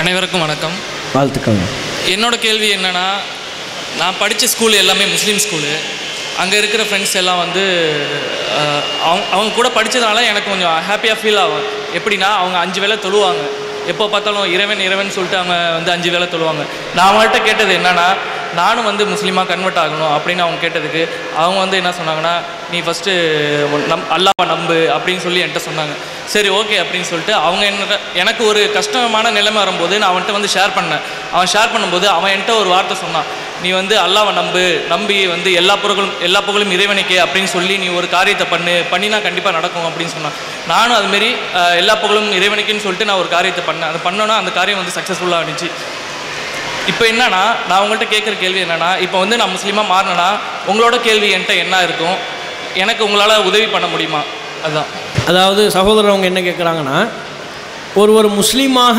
அனைவருக்கும் வணக்கம். வாழ்த்துக்கள். என்னோட கேள்வி என்னன்னா நான் படித்த ஸ்கூல் எல்லாமே முஸ்லீம் ஸ்கூலு அங்கே இருக்கிற ஃப்ரெண்ட்ஸ் எல்லாம் வந்து அவங்க அவங்க கூட படித்ததால எனக்கு கொஞ்சம் ஹாப்பியாக ஃபீல் ஆகும். எப்படின்னா அவங்க அஞ்சு வேளை தொழுவாங்க. எப்போ பார்த்தாலும் இறைவன் இறைவன் சொல்லிட்டு அவங்க வந்து அஞ்சு வேளை தொழுவாங்க. நான் அவங்கள்ட்ட கேட்டது என்னன்னா நானும் வந்து முஸ்லீமாக கன்வெர்ட் ஆகணும் அப்படின்னு அவங்க கேட்டதுக்கு அவங்க வந்து என்ன சொன்னாங்கன்னா நீ ஃபஸ்ட்டு நம் அல்லாவை நம்பு அப்படின்னு சொல்லி என்கிட்ட சொன்னாங்க. சரி ஓகே அப்படின்னு சொல்லிட்டு அவங்க என்ன எனக்கு ஒரு கஷ்டமான நிலைமை வரும்போது நான் அவன்கிட்ட வந்து ஷேர் பண்ணேன். அவன் ஷேர் பண்ணும்போது அவன் என்கிட்ட ஒரு வார்த்தை சொன்னான். நீ வந்து அல்லாவை நம்பு நம்பி வந்து எல்லா புகழும் எல்லா புகழும் இறைவனுக்கே அப்படின்னு சொல்லி நீ ஒரு காரியத்தை பண்ணு பண்ணினா கண்டிப்பாக நடக்கும் அப்படின்னு சொன்னான். நானும் அதுமாரி எல்லா புகழும் இறைவனுக்குன்னு சொல்லிட்டு நான் ஒரு காரியத்தை பண்ணேன். அதை பண்ணோன்னா அந்த காரியம் வந்து சக்ஸஸ்ஃபுல்லாக இருந்துச்சு. இப்போ என்னன்னா நான் உங்கள்கிட்ட கேட்குற கேள்வி என்னன்னா இப்போ வந்து நான் முஸ்லீமாக மாறினேன்னா உங்களோட கேள்வி என்கிட்ட என்ன இருக்கும்? எனக்கு உங்களால் உதவி பண்ண முடியுமா? அதுதான் அதாவது சகோதரர் அவங்க என்ன கேட்குறாங்கன்னா ஒருவர் முஸ்லீமாக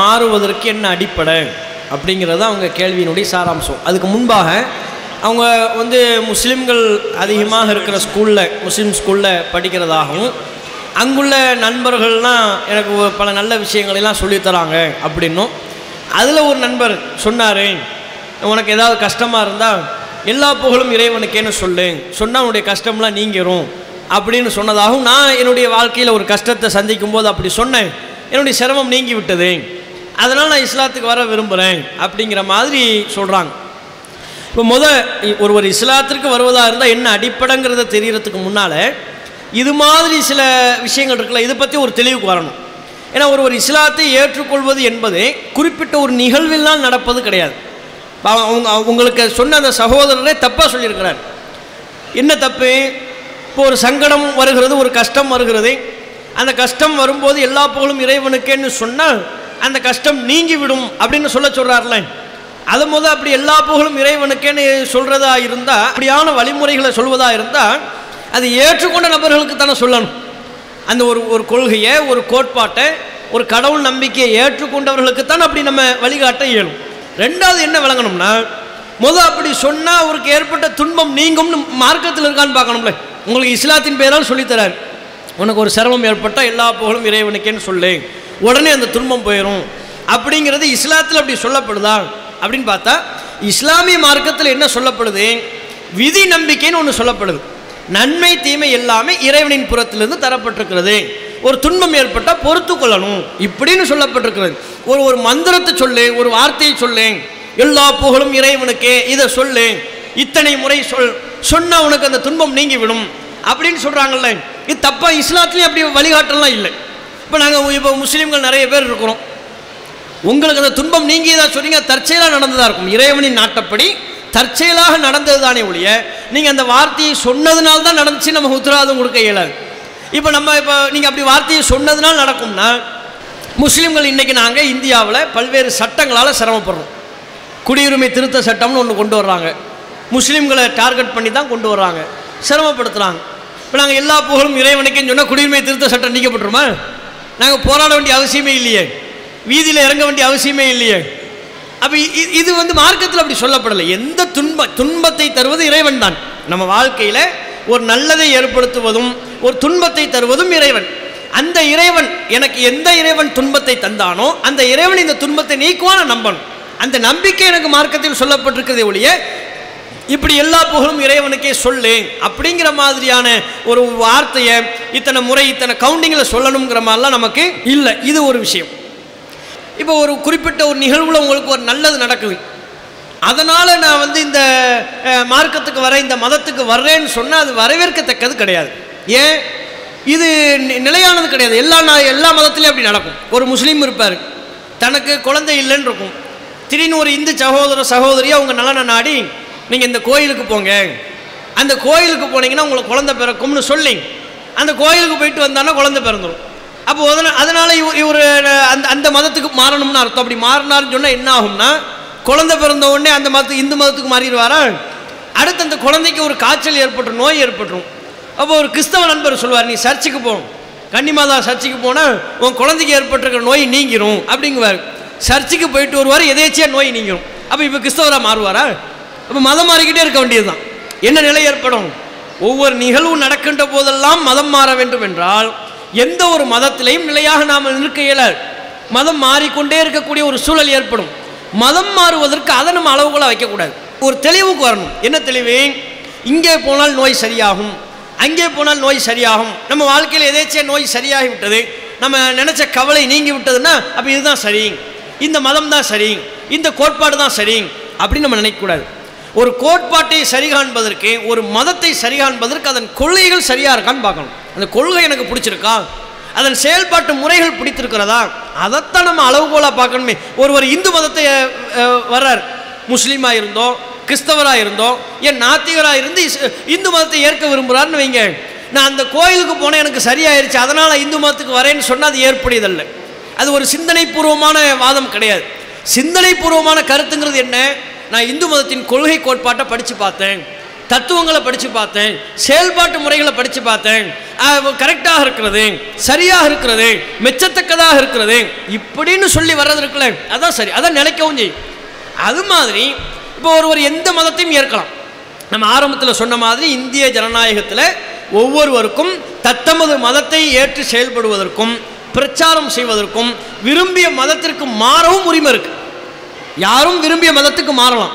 மாறுவதற்கு என்ன அடிப்படை? அப்படிங்கிறது அவங்க கேள்வியினுடைய சாராம்சம். அதுக்கு முன்பாக அவங்க வந்து முஸ்லீம்கள் அதிகமாக இருக்கிற ஸ்கூலில் முஸ்லீம் ஸ்கூலில் படிக்கிறதாகவும் அங்குள்ள நண்பர்கள்லாம் எனக்கு பல நல்ல விஷயங்களெல்லாம் சொல்லித்தராங்க அப்படின்னும் அதில் ஒரு நண்பர் சொன்னார் உனக்கு ஏதாவது கஷ்டமாக இருந்தால் எல்லா புகழும் இறைவனுக்கேன்னு சொல்லு. சொன்னால் உன்னுடைய கஷ்டம்லாம் நீங்கிரும். அப்படின்னு சொன்னதாகவும் நான் என்னுடைய வாழ்க்கையில் ஒரு கஷ்டத்தை சந்திக்கும் போது அப்படி சொன்னேன். என்னுடைய சிரமம் நீங்கி விட்டது அதனால் நான் இஸ்லாத்துக்கு வர விரும்புகிறேன் அப்படிங்கிற மாதிரி சொல்கிறாங்க இப்போ முத ஒருவர் இஸ்லாத்திற்கு வருவதாக இருந்தால் என்ன அடிப்படைங்கிறத தெரியறதுக்கு முன்னால் இது மாதிரி சில விஷயங்கள் இருக்குல்ல இதை பற்றி ஒரு தெளிவுக்கு வரணும். ஏன்னா ஒருவர் இஸ்லாத்தை ஏற்றுக்கொள்வது என்பது குறிப்பிட்ட ஒரு நிகழ்வில்லாம் நடப்பது கிடையாது. அவங்க உங்களுக்கு சொன்ன அந்த சகோதரரே தப்பாக சொல்லியிருக்கிறார். என்ன தப்பு? இப்போ ஒரு சங்கடம் வருகிறது ஒரு கஷ்டம் வருகிறது. அந்த கஷ்டம் வரும்போது எல்லா புகழும் இறைவனுக்கேன்னு சொன்னால் அந்த கஷ்டம் நீங்கிவிடும் அப்படின்னு சொல்ல சொல்கிறார்ல அது முத அப்படி எல்லா புகழும் இறைவனுக்கேன்னு சொல்கிறதா இருந்தால் அப்படியான வழிமுறைகளை சொல்வதாக இருந்தால் அது ஏற்றுக்கொண்ட நபர்களுக்கு தானே சொல்லணும். அந்த ஒரு ஒரு கொள்கையை ஒரு கோட்பாட்டை ஒரு கடவுள் நம்பிக்கையை ஏற்றுக்கொண்டவர்களுக்கு தான் அப்படி நம்ம வழிகாட்ட இயலும். ரெண்டாவது என்ன விளங்கணும்னா முத அப்படி சொன்னால் அவருக்கு ஏற்பட்ட துன்பம் நீங்கும்னு மார்க்கத்தில் இருக்கான்னு பார்க்கணும்ல. உங்களுக்கு இஸ்லாத்தின் பேரால் சொல்லித்தரார். உனக்கு ஒரு சிரமம் ஏற்பட்டால் எல்லா புகழும் இறைவனுக்கேன்னு சொல்லு. உடனே அந்த துன்பம் போயிடும் அப்படிங்கிறது இஸ்லாத்தில் அப்படி சொல்லப்படுதா? அப்படின்னு பார்த்தா இஸ்லாமிய மார்க்கத்தில் என்ன சொல்லப்படுது? விதி நம்பிக்கைன்னு ஒன்று சொல்லப்படுது. நன்மை தீமை எல்லாமே இறைவனின் புறத்திலிருந்து தரப்பட்டிருக்கிறது. ஒரு துன்பம் ஏற்பட்டால் பொறுத்து கொள்ளணும். இப்படின்னு சொல்லப்பட்டிருக்கிறது. ஒரு ஒரு மந்திரத்தை சொல்லு ஒரு வார்த்தையை சொல்லு. எல்லா புகழும் இறைவனுக்கே இதை சொல்லு. இத்தனை முறை சொல் சொன்னால் உனக்கு அந்த துன்பம் நீங்கிவிடும். அப்படின்னு சொல்கிறாங்கல்ல இது தப்பா இஸ்லாத்துலேயும் அப்படி வழிகாட்டலாம் இல்லை. இப்போ நாங்கள் இப்போ முஸ்லீம்கள் நிறைய பேர் இருக்கிறோம். உங்களுக்கு அந்த துன்பம் நீங்கியதாக சொன்னீங்க தற்செயலாக நடந்ததாக இருக்கும். இறைவனின் நாட்டப்படி தற்செயலாக நடந்தது தானே ஒழிய நீங்கள் அந்த வார்த்தையை சொன்னதுனால தான் நடந்துச்சு நம்ம உத்தரவாதம் கொடுக்க இயலாது. இப்போ நம்ம இப்போ நீங்கள் அப்படி வார்த்தையை சொன்னதுனால் நடக்கும்னா முஸ்லீம்கள் இன்றைக்கி நாங்கள் இந்தியாவில் பல்வேறு சட்டங்களால் சிரமப்படுறோம். குடியுரிமை திருத்த சட்டம்னு ஒன்று கொண்டு வர்றாங்க. முஸ்லீம்களை டார்கெட் பண்ணி தான் கொண்டு வர்றாங்க. சிரமப்படுத்துகிறாங்க இப்போ நாங்கள் எல்லா புகழும் இறைவனுக்குன்னு சொன்னால் குடியுரிமை திருத்த சட்டம் நீக்கப்பட்டுருமா? நாங்கள் போராட வேண்டிய அவசியமே இல்லையே. வீதியில் இறங்க வேண்டிய அவசியமே இல்லையே. அப்போ இது வந்து மார்க்கத்தில் அப்படி சொல்லப்படலை. எந்த துன்ப துன்பத்தை தருவது இறைவன் தான். நம்ம வாழ்க்கையில் ஒரு நல்லதை ஏற்படுத்துவதும் ஒரு துன்பத்தை தருவதும் இறைவன். அந்த இறைவன் எனக்கு எந்த இறைவன் துன்பத்தை தந்தானோ அந்த இறைவன் இந்த துன்பத்தை நீக்குவான நம்பணும். அந்த நம்பிக்கை எனக்கு மார்க்கத்தில் சொல்லப்பட்டிருக்கிறதே ஒழிய இப்படி எல்லா புகழும் இறைவனுக்கே சொல்லு அப்படிங்கிற மாதிரியான ஒரு வார்த்தையை இத்தனை முறை இத்தனை கவுண்டிங்கில் சொல்லணுங்கிற மாதிரிலாம் நமக்கு இல்லை. இது ஒரு விஷயம். இப்போ ஒரு குறிப்பிட்ட ஒரு நிகழ்வில் உங்களுக்கு ஒரு நல்லது நடக்குது. அதனால் நான் வந்து இந்த மார்க்கத்துக்கு வரேன் இந்த மதத்துக்கு வர்றேன்னு சொன்னால் அது வரவேற்கத்தக்கது கிடையாது. ஏன்? இது நி- நிலையானது கிடையாது. எல்லா நா- எல்லா மதத்துலேயும் அப்படி நடக்கும். ஒரு முஸ்லீம் இருப்பார். தனக்கு குழந்தை இல்லைன்னு இருக்கும். திடீர்னு ஒரு இந்து சகோதர சகோதரியை அவங்க நலனை நாடி நீங்கள் இந்த கோயிலுக்கு போங்க. அந்த கோயிலுக்கு போனீங்கன்னா உங்களுக்கு குழந்தை பிறக்கும்னு சொல்லி அந்த கோயிலுக்கு போயிட்டு வந்தான்னா குழந்தை பிறந்துடும் அப்போ அதனால் அதனால் இவர் அந்த அந்த மதத்துக்கு மாறணும்னு அர்த்தம். அப்படி மாறினார்னு சொன்னால் என்ன ஆகும்னா குழந்தை பிறந்த உடனே அந்த மதத்துக்கு இந்து மதத்துக்கு மாறிடுவாரா? அடுத்து அந்த குழந்தைக்கு ஒரு காய்ச்சல் ஏற்பட்டுரும் நோய் ஏற்பட்டுரும். அப்போ ஒரு கிறிஸ்தவ நண்பர் சொல்லுவார் நீ சர்ச்சுக்கு போகணும். கன்னிமாதா சர்ச்சுக்கு போனால் உன் குழந்தைக்கு ஏற்பட்டிருக்கிற நோய் நீங்கிரும். அப்படிங்குவார். சர்ச்சுக்கு போயிட்டு வருவார் எதேச்சியாக நோய் நீங்கிரும். அப்போ இப்போ கிறிஸ்தவராக மாறுவாரா? அப்போ மதம் மாறிக்கிட்டே இருக்க வேண்டியதுதான். என்ன நிலை ஏற்படும்? ஒவ்வொரு நிகழ்வு நடக்கின்ற போதெல்லாம் மதம் மாற வேண்டும் என்றால் எந்த ஒரு மதத்திலையும் நிலையாக நாம் நிற்க இயலாது மதம் மாறிக்கொண்டே இருக்கக்கூடிய ஒரு சூழல் ஏற்படும். மதம் மாறுவதற்கு அதை நம்ம அளவுகளாக வைக்கக்கூடாது. ஒரு தெளிவுக்கு வரணும். என்ன தெளிவு? இங்கே போனால் நோய் சரியாகும். அங்கே போனால் நோய் சரியாகும். நம்ம வாழ்க்கையில் எதேச்சியா நோய் சரியாகி விட்டது நம்ம நினச்ச கவலை நீங்கி விட்டதுன்னா அப்போ இதுதான் சரி. இந்த மதம் தான் சரி. இந்த கோட்பாடு தான் சரி. அப்படின்னு நம்ம நினைக்கக்கூடாது. ஒரு கோட்பாட்டை சரி காண்பதற்கு ஒரு மதத்தை சரி காண்பதற்கு அதன் கொள்கைகள் சரியாக இருக்கான்னு பார்க்கணும். அந்த கொள்கை எனக்கு பிடிச்சிருக்கா? அதன் செயல்பாட்டு முறைகள் பிடித்திருக்கிறதா? அதைத்தான் நம்ம அளவுகோலாக பார்க்கணுமே. ஒருவர் இந்து மதத்தை வர்றார். முஸ்லீமாக இருந்தோம் கிறிஸ்தவராக இருந்தோம் ஏன் நாத்திகராக இருந்து இந்து மதத்தை ஏற்க விரும்புகிறாருன்னு வைங்க. நான் அந்த கோயிலுக்கு போனேன் எனக்கு சரியாயிருச்சு. அதனால் இந்து மதத்துக்கு வரேன்னு சொன்னால் அது ஏற்புடையதல்ல. அது ஒரு சிந்தனைபூர்வமான வாதம் கிடையாது. சிந்தனைபூர்வமான கருத்துங்கிறது என்ன? நான் இந்து மதத்தின் கொள்கை கோட்பாட்டை படித்து பார்த்தேன். தத்துவங்களை படித்து பார்த்தேன். செயல்பாட்டு முறைகளை படித்து பார்த்தேன். கரெக்டாக இருக்கிறது சரியாக இருக்கிறது மெச்சத்தக்கதாக இருக்கிறது. இப்படின்னு சொல்லி வர்றது இருக்குல்ல அதான் சரி அதான் நிலைக்கவும் செய்யும். அது மாதிரி இப்போ ஒருவர் எந்த மதத்தையும் ஏற்கலாம். நம்ம ஆரம்பத்தில் சொன்ன மாதிரி இந்திய ஜனநாயகத்தில் ஒவ்வொருவருக்கும் தத்தமது மதத்தை ஏற்று செயல்படுவதற்கும் பிரச்சாரம் செய்வதற்கும் விரும்பிய மதத்திற்கு மாறவும் உரிமை இருக்குது யாரும் விரும்பிய மதத்துக்கு மாறலாம்.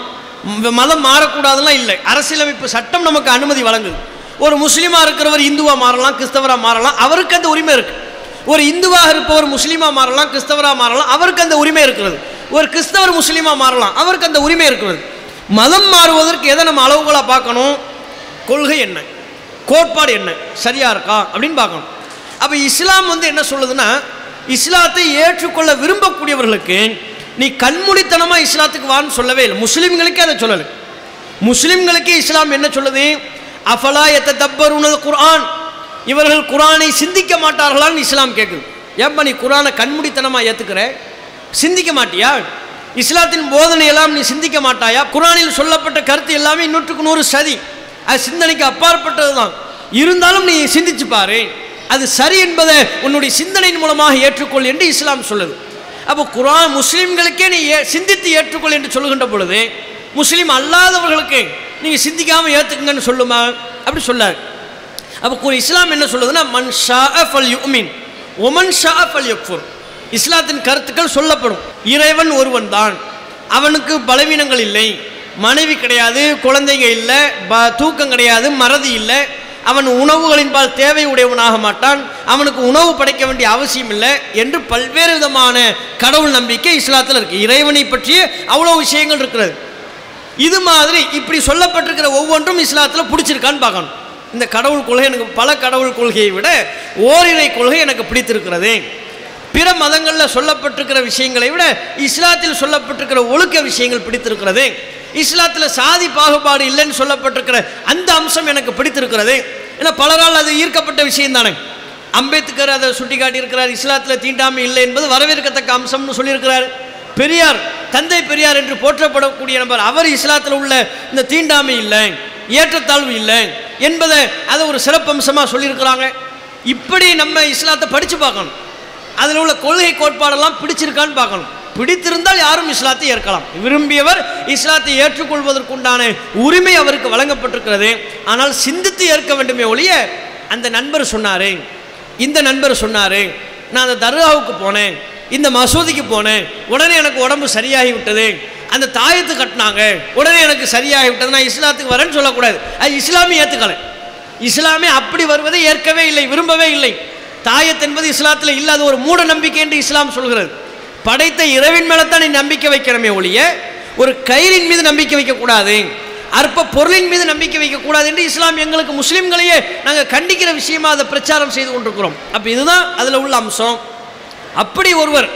மதம் மாறக்கூடாதுலாம் இல்லை. அரசியலமைப்பு சட்டம் நமக்கு அனுமதி வழங்குது. ஒரு முஸ்லீமாக இருக்கிறவர் இந்துவாக மாறலாம் கிறிஸ்தவராக மாறலாம் அவருக்கு அந்த உரிமை இருக்குது ஒரு இந்துவாக இருப்பவர் முஸ்லீமாக மாறலாம் கிறிஸ்தவராக மாறலாம் அவருக்கு அந்த உரிமை இருக்கிறது. ஒரு கிறிஸ்தவர் முஸ்லீமாக மாறலாம் அவருக்கு அந்த உரிமை இருக்கிறது. மதம் மாறுவதற்கு எதை நம்ம அளவுகளாக பார்க்கணும்? கொள்கை என்ன? கோட்பாடு என்ன? சரியாக இருக்கா? அப்படின்னு பார்க்கணும். அப்போ இஸ்லாம் வந்து என்ன சொல்லுதுன்னா இஸ்லாத்தை ஏற்றுக்கொள்ள விரும்பக்கூடியவர்களுக்கு நீ கண்மூடித்தனமாக இஸ்லாத்துக்கு வான்னு சொல்லவே இல்லை. முஸ்லீம்களுக்கே அதை சொல்லலை. முஸ்லீம்களுக்கு இஸ்லாம் என்ன சொல்லுது? அஃபலா எத்த தப்பருனது குரான் இவர்கள் குரானை சிந்திக்க மாட்டார்களான்னு இஸ்லாம் கேட்குது ஏப்பா நீ குரானை கண்மூடித்தனமாக ஏற்றுக்கிற சிந்திக்க மாட்டியா? இஸ்லாத்தின் போதனையெல்லாம் நீ சிந்திக்க மாட்டாயா? குரானில் சொல்லப்பட்ட கருத்து எல்லாமே நூற்றுக்கு நூறு சதி. அது சிந்தனைக்கு அப்பாற்பட்டது தான். இருந்தாலும் நீ சிந்திச்சு பாரு. அது சரி என்பதை உன்னுடைய சிந்தனையின் மூலமாக ஏற்றுக்கொள் என்று இஸ்லாம் சொல்லுது. அப்போ குரான் முஸ்லீம்களுக்கே நீ ஏ- சிந்தித்து ஏற்றுக்கொள் என்று சொல்லுகின்ற பொழுது முஸ்லீம் அல்லாதவர்களுக்கு நீங்கள் சிந்திக்காமல் ஏற்றுக்குங்கன்னு சொல்லுமா? அப்படி சொல்லார். அப்போ இஸ்லாம் என்ன சொல்லுதுன்னா மன் ஷா ஃபல் யுமின் ஒமன் ஷா ஃபல் யக்ஃபுர். இஸ்லாத்தின் கருத்துக்கள் சொல்லப்படும். இறைவன் ஒருவன் தான். அவனுக்கு பலவீனங்கள் இல்லை. மனைவி கிடையாது குழந்தைங்க இல்லை ப தூக்கம் கிடையாது மறதி இல்லை. அவன் உணவுகளின்பால் தேவை உடையவனாக மாட்டான். அவனுக்கு உணவு படைக்க வேண்டிய அவசியம் இல்லை என்று பல்வேறு விதமான கடவுள் நம்பிக்கை இஸ்லாத்தில் இருக்குது இறைவனை பற்றிய அவ்வளோ விஷயங்கள் இருக்கிறது. இது மாதிரி இப்படி சொல்லப்பட்டிருக்கிற ஒவ்வொன்றும் இஸ்லாத்தில் பிடிச்சிருக்கான்னு பார்க்கணும். இந்த கடவுள் கொள்கை எனக்கு பல கடவுள் கொள்கையை விட ஓரிரை கொள்கை எனக்கு பிடித்திருக்கிறது. பிற மதங்களில் சொல்லப்பட்டிருக்கிற விஷயங்களை விட இஸ்லாத்தில் சொல்லப்பட்டிருக்கிற ஒழுக்க விஷயங்கள் பிடித்திருக்கிறது. இஸ்லாத்தில் சாதி பாகுபாடு இல்லைன்னு சொல்லப்பட்டிருக்கிற அந்த அம்சம் எனக்கு பிடித்திருக்கிறது. ஏன்னா பலரால் அது ஈர்க்கப்பட்ட விஷயம் தானே அம்பேத்கர் அதை சுட்டி காட்டியிருக்கிறார் இஸ்லாத்தில் தீண்டாமை இல்லை என்பது வரவேற்கத்தக்க அம்சம்னு சொல்லியிருக்கிறார். பெரியார் தந்தை பெரியார் என்று போற்றப்படக்கூடிய நபர் அவர் இஸ்லாத்தில் உள்ள இந்த தீண்டாமை இல்லை ஏற்றத்தாழ்வு இல்லை என்பதை அதை ஒரு சிறப்பம்சமாக சொல்லியிருக்கிறாங்க. இப்படி நம்ம இஸ்லாத்தை படித்து பார்க்கணும். அதில் உள்ள கொள்கை கோட்பாடெல்லாம் பிடிச்சிருக்கான்னு பார்க்கணும். பிடித்திருந்தால் யாரும் இஸ்லாத்தை ஏற்கலாம். விரும்பியவர் இஸ்லாத்தை ஏற்றுக்கொள்வதற்குண்டான உரிமை அவருக்கு வழங்கப்பட்டிருக்கிறது. ஆனால் சிந்தித்து ஏற்க வேண்டுமே ஒழிய அந்த நண்பர் சொன்னார் இந்த நண்பர் சொன்னார் நான் அந்த தர்காவுக்கு போனேன் இந்த மசூதிக்கு போனேன் உடனே எனக்கு உடம்பு சரியாகி விட்டது அந்த தாயத்து கட்டினாங்க உடனே எனக்கு சரியாகி விட்டது நான் இஸ்லாத்துக்கு வரேன்னு சொல்லக்கூடாது. அது இஸ்லாமே ஏற்றுக்கலை இஸ்லாமே அப்படி வருவதை ஏற்கவே இல்லை விரும்பவே இல்லை. தாயத் என்பது இஸ்லாத்தில் இல்லாத ஒரு மூட நம்பிக்கை என்று இஸ்லாம் சொல்கிறது. படைத்த இறைவன் மேலே தான் நீ நம்பிக்கை வைக்கிறமே ஒழிய ஒரு கயிறின் மீது நம்பிக்கை வைக்கக்கூடாது அற்ப பொருளின் மீது நம்பிக்கை வைக்கக்கூடாது என்று இஸ்லாம் எங்களுக்கு முஸ்லீம்களையே நாங்கள் கண்டிக்கிற விஷயமா அதை பிரச்சாரம் செய்து கொண்டிருக்கிறோம். அப்போ இதுதான் அதில் உள்ள அம்சம். அப்படி ஒருவர்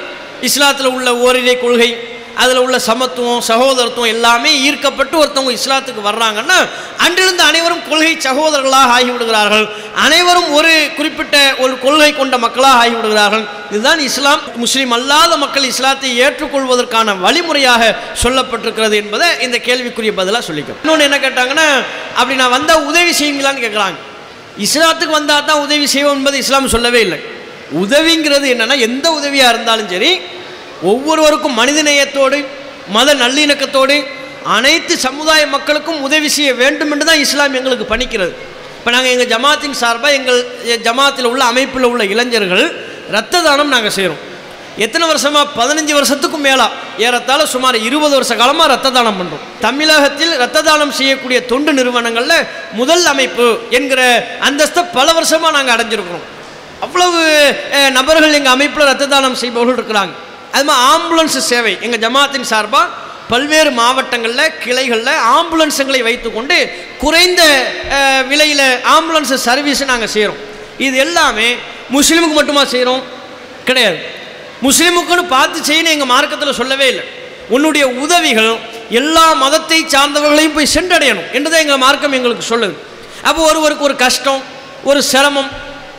இஸ்லாத்தில் உள்ள ஓரிரை கொள்கை அதில் உள்ள சமத்துவம் சகோதரத்துவம் எல்லாமே ஈர்க்கப்பட்டு ஒருத்தவங்க இஸ்லாத்துக்கு வர்றாங்கன்னா அன்றிருந்து அனைவரும் கொள்கை சகோதரர்களாக ஆகிவிடுகிறார்கள். அனைவரும் ஒரு குறிப்பிட்ட ஒரு கொள்கை கொண்ட மக்களாக ஆகிவிடுகிறார்கள். இதுதான் இஸ்லாம். முஸ்லீம் அல்லாத மக்கள் இஸ்லாத்தை ஏற்றுக்கொள்வதற்கான வழிமுறையாக சொல்லப்பட்டிருக்கிறது என்பதை இந்த கேள்விக்குரிய பதிலாக சொல்லிக்கிறோம் இன்னொன்று என்ன கேட்டாங்கன்னா அப்படி நான் வந்தால் உதவி செய்வீங்களான்னு கேட்குறாங்க இஸ்லாத்துக்கு வந்தால் தான் உதவி செய்வோம் என்பது இஸ்லாம் சொல்லவே இல்லை. உதவிங்கிறது என்னன்னா எந்த உதவியாக இருந்தாலும் சரி ஒவ்வொருவருக்கும் மனிதநேயத்தோடு மத நல்லிணக்கத்தோடு அனைத்து சமுதாய மக்களுக்கும் உதவி செய்ய வேண்டும் என்று தான் இஸ்லாம் எங்களுக்கு பணிக்கிறது. இப்போ நாங்கள் எங்கள் ஜமாத்தின் சார்பாக எங்கள் ஜமாத்தில் உள்ள அமைப்பில் உள்ள இளைஞர்கள் இரத்த தானம் நாங்கள் செய்கிறோம் எத்தனை வருஷமாக பதினஞ்சு வருஷத்துக்கும் மேலா. ஏறத்தாழ சுமார் இருபது வருஷ காலமாக ரத்த தானம் பண்ணுறோம் தமிழகத்தில் ரத்த தானம் செய்யக்கூடிய தொண்டு நிறுவனங்களில் முதல் அமைப்பு என்கிற அந்தஸ்தை பல வருஷமாக நாங்கள் அடைஞ்சிருக்கிறோம். அவ்வளவு நபர்கள் எங்கள் அமைப்பில் ரத்த தானம் செய்பவர்கள் இருக்கிறாங்க. அது மாதிரி ஆம்புலன்ஸ் சேவை. எங்கள் ஜமாத்தின் சார்பாக பல்வேறு மாவட்டங்களில் கிளைகளில் ஆம்புலன்ஸுங்களை வைத்துக்கொண்டு குறைந்த விலையில் ஆம்புலன்ஸ் சர்வீஸ் நாங்கள் செய்கிறோம் இது எல்லாமே முஸ்லீமுக்கு மட்டுமா செய்கிறோம் கிடையாது. முஸ்லீமுக்குன்னு பார்த்து செய்யணும் எங்கள் மார்க்கத்தில் சொல்லவே இல்லை. உன்னுடைய உதவிகள் எல்லா மதத்தை சார்ந்தவர்களையும் போய் சென்றடையணும் என்றுதான் எங்கள் மார்க்கம் எங்களுக்கு சொல்லுது. அப்போ ஒருவருக்கு ஒரு கஷ்டம் ஒரு சிரமம்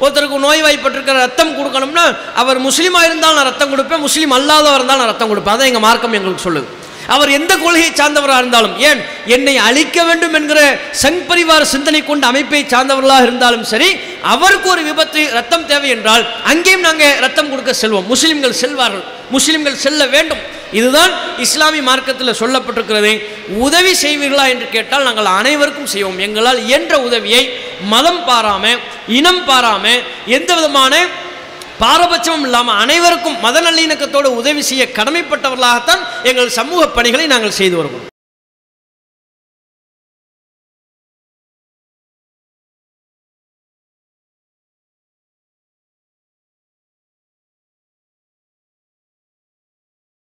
ஒருத்தருக்கு நோய்வாய்ப்பட்டிருக்கிற ரத்தம் கொடுக்கணும்னா அவர் முஸ்லீமாக இருந்தால் நான் ரத்தம் கொடுப்பேன் முஸ்லீம் அல்லாதவர் இருந்தால் நான் ரத்தம் கொடுப்பேன். அதான் எங்கள் மார்க்கம் எங்களுக்கு சொல்லுது. அவர் எந்த கொள்கையை சார்ந்தவராக இருந்தாலும் ஏன் என்னை அழிக்க வேண்டும் என்கிற சங் பரிவார சிந்தனை கொண்ட அமைப்பை சார்ந்தவர்களாக இருந்தாலும் சரி அவருக்கு ஒரு விபத்து ரத்தம் தேவை என்றால் அங்கேயும் நாங்கள் ரத்தம் கொடுக்க செல்வோம். முஸ்லீம்கள் செல்வார்கள். முஸ்லீம்கள் செல்ல வேண்டும். இதுதான் இஸ்லாமிய மார்க்கத்தில் சொல்லப்பட்டிருக்கிறது. உதவி செய்வீர்களா என்று கேட்டால் நாங்கள் அனைவருக்கும் செய்வோம். எங்களால் இயன்ற உதவியை மதம் பாராம இனம் பாராம எந்த விதமான பாரபட்சமும் இல்லாமல் அனைவருக்கும் மத நல்லிணக்கத்தோடு உதவி செய்ய கடமைப்பட்டவர்களாகத்தான் எங்கள் சமூக பணிகளை நாங்கள் செய்து வருகிறோம்.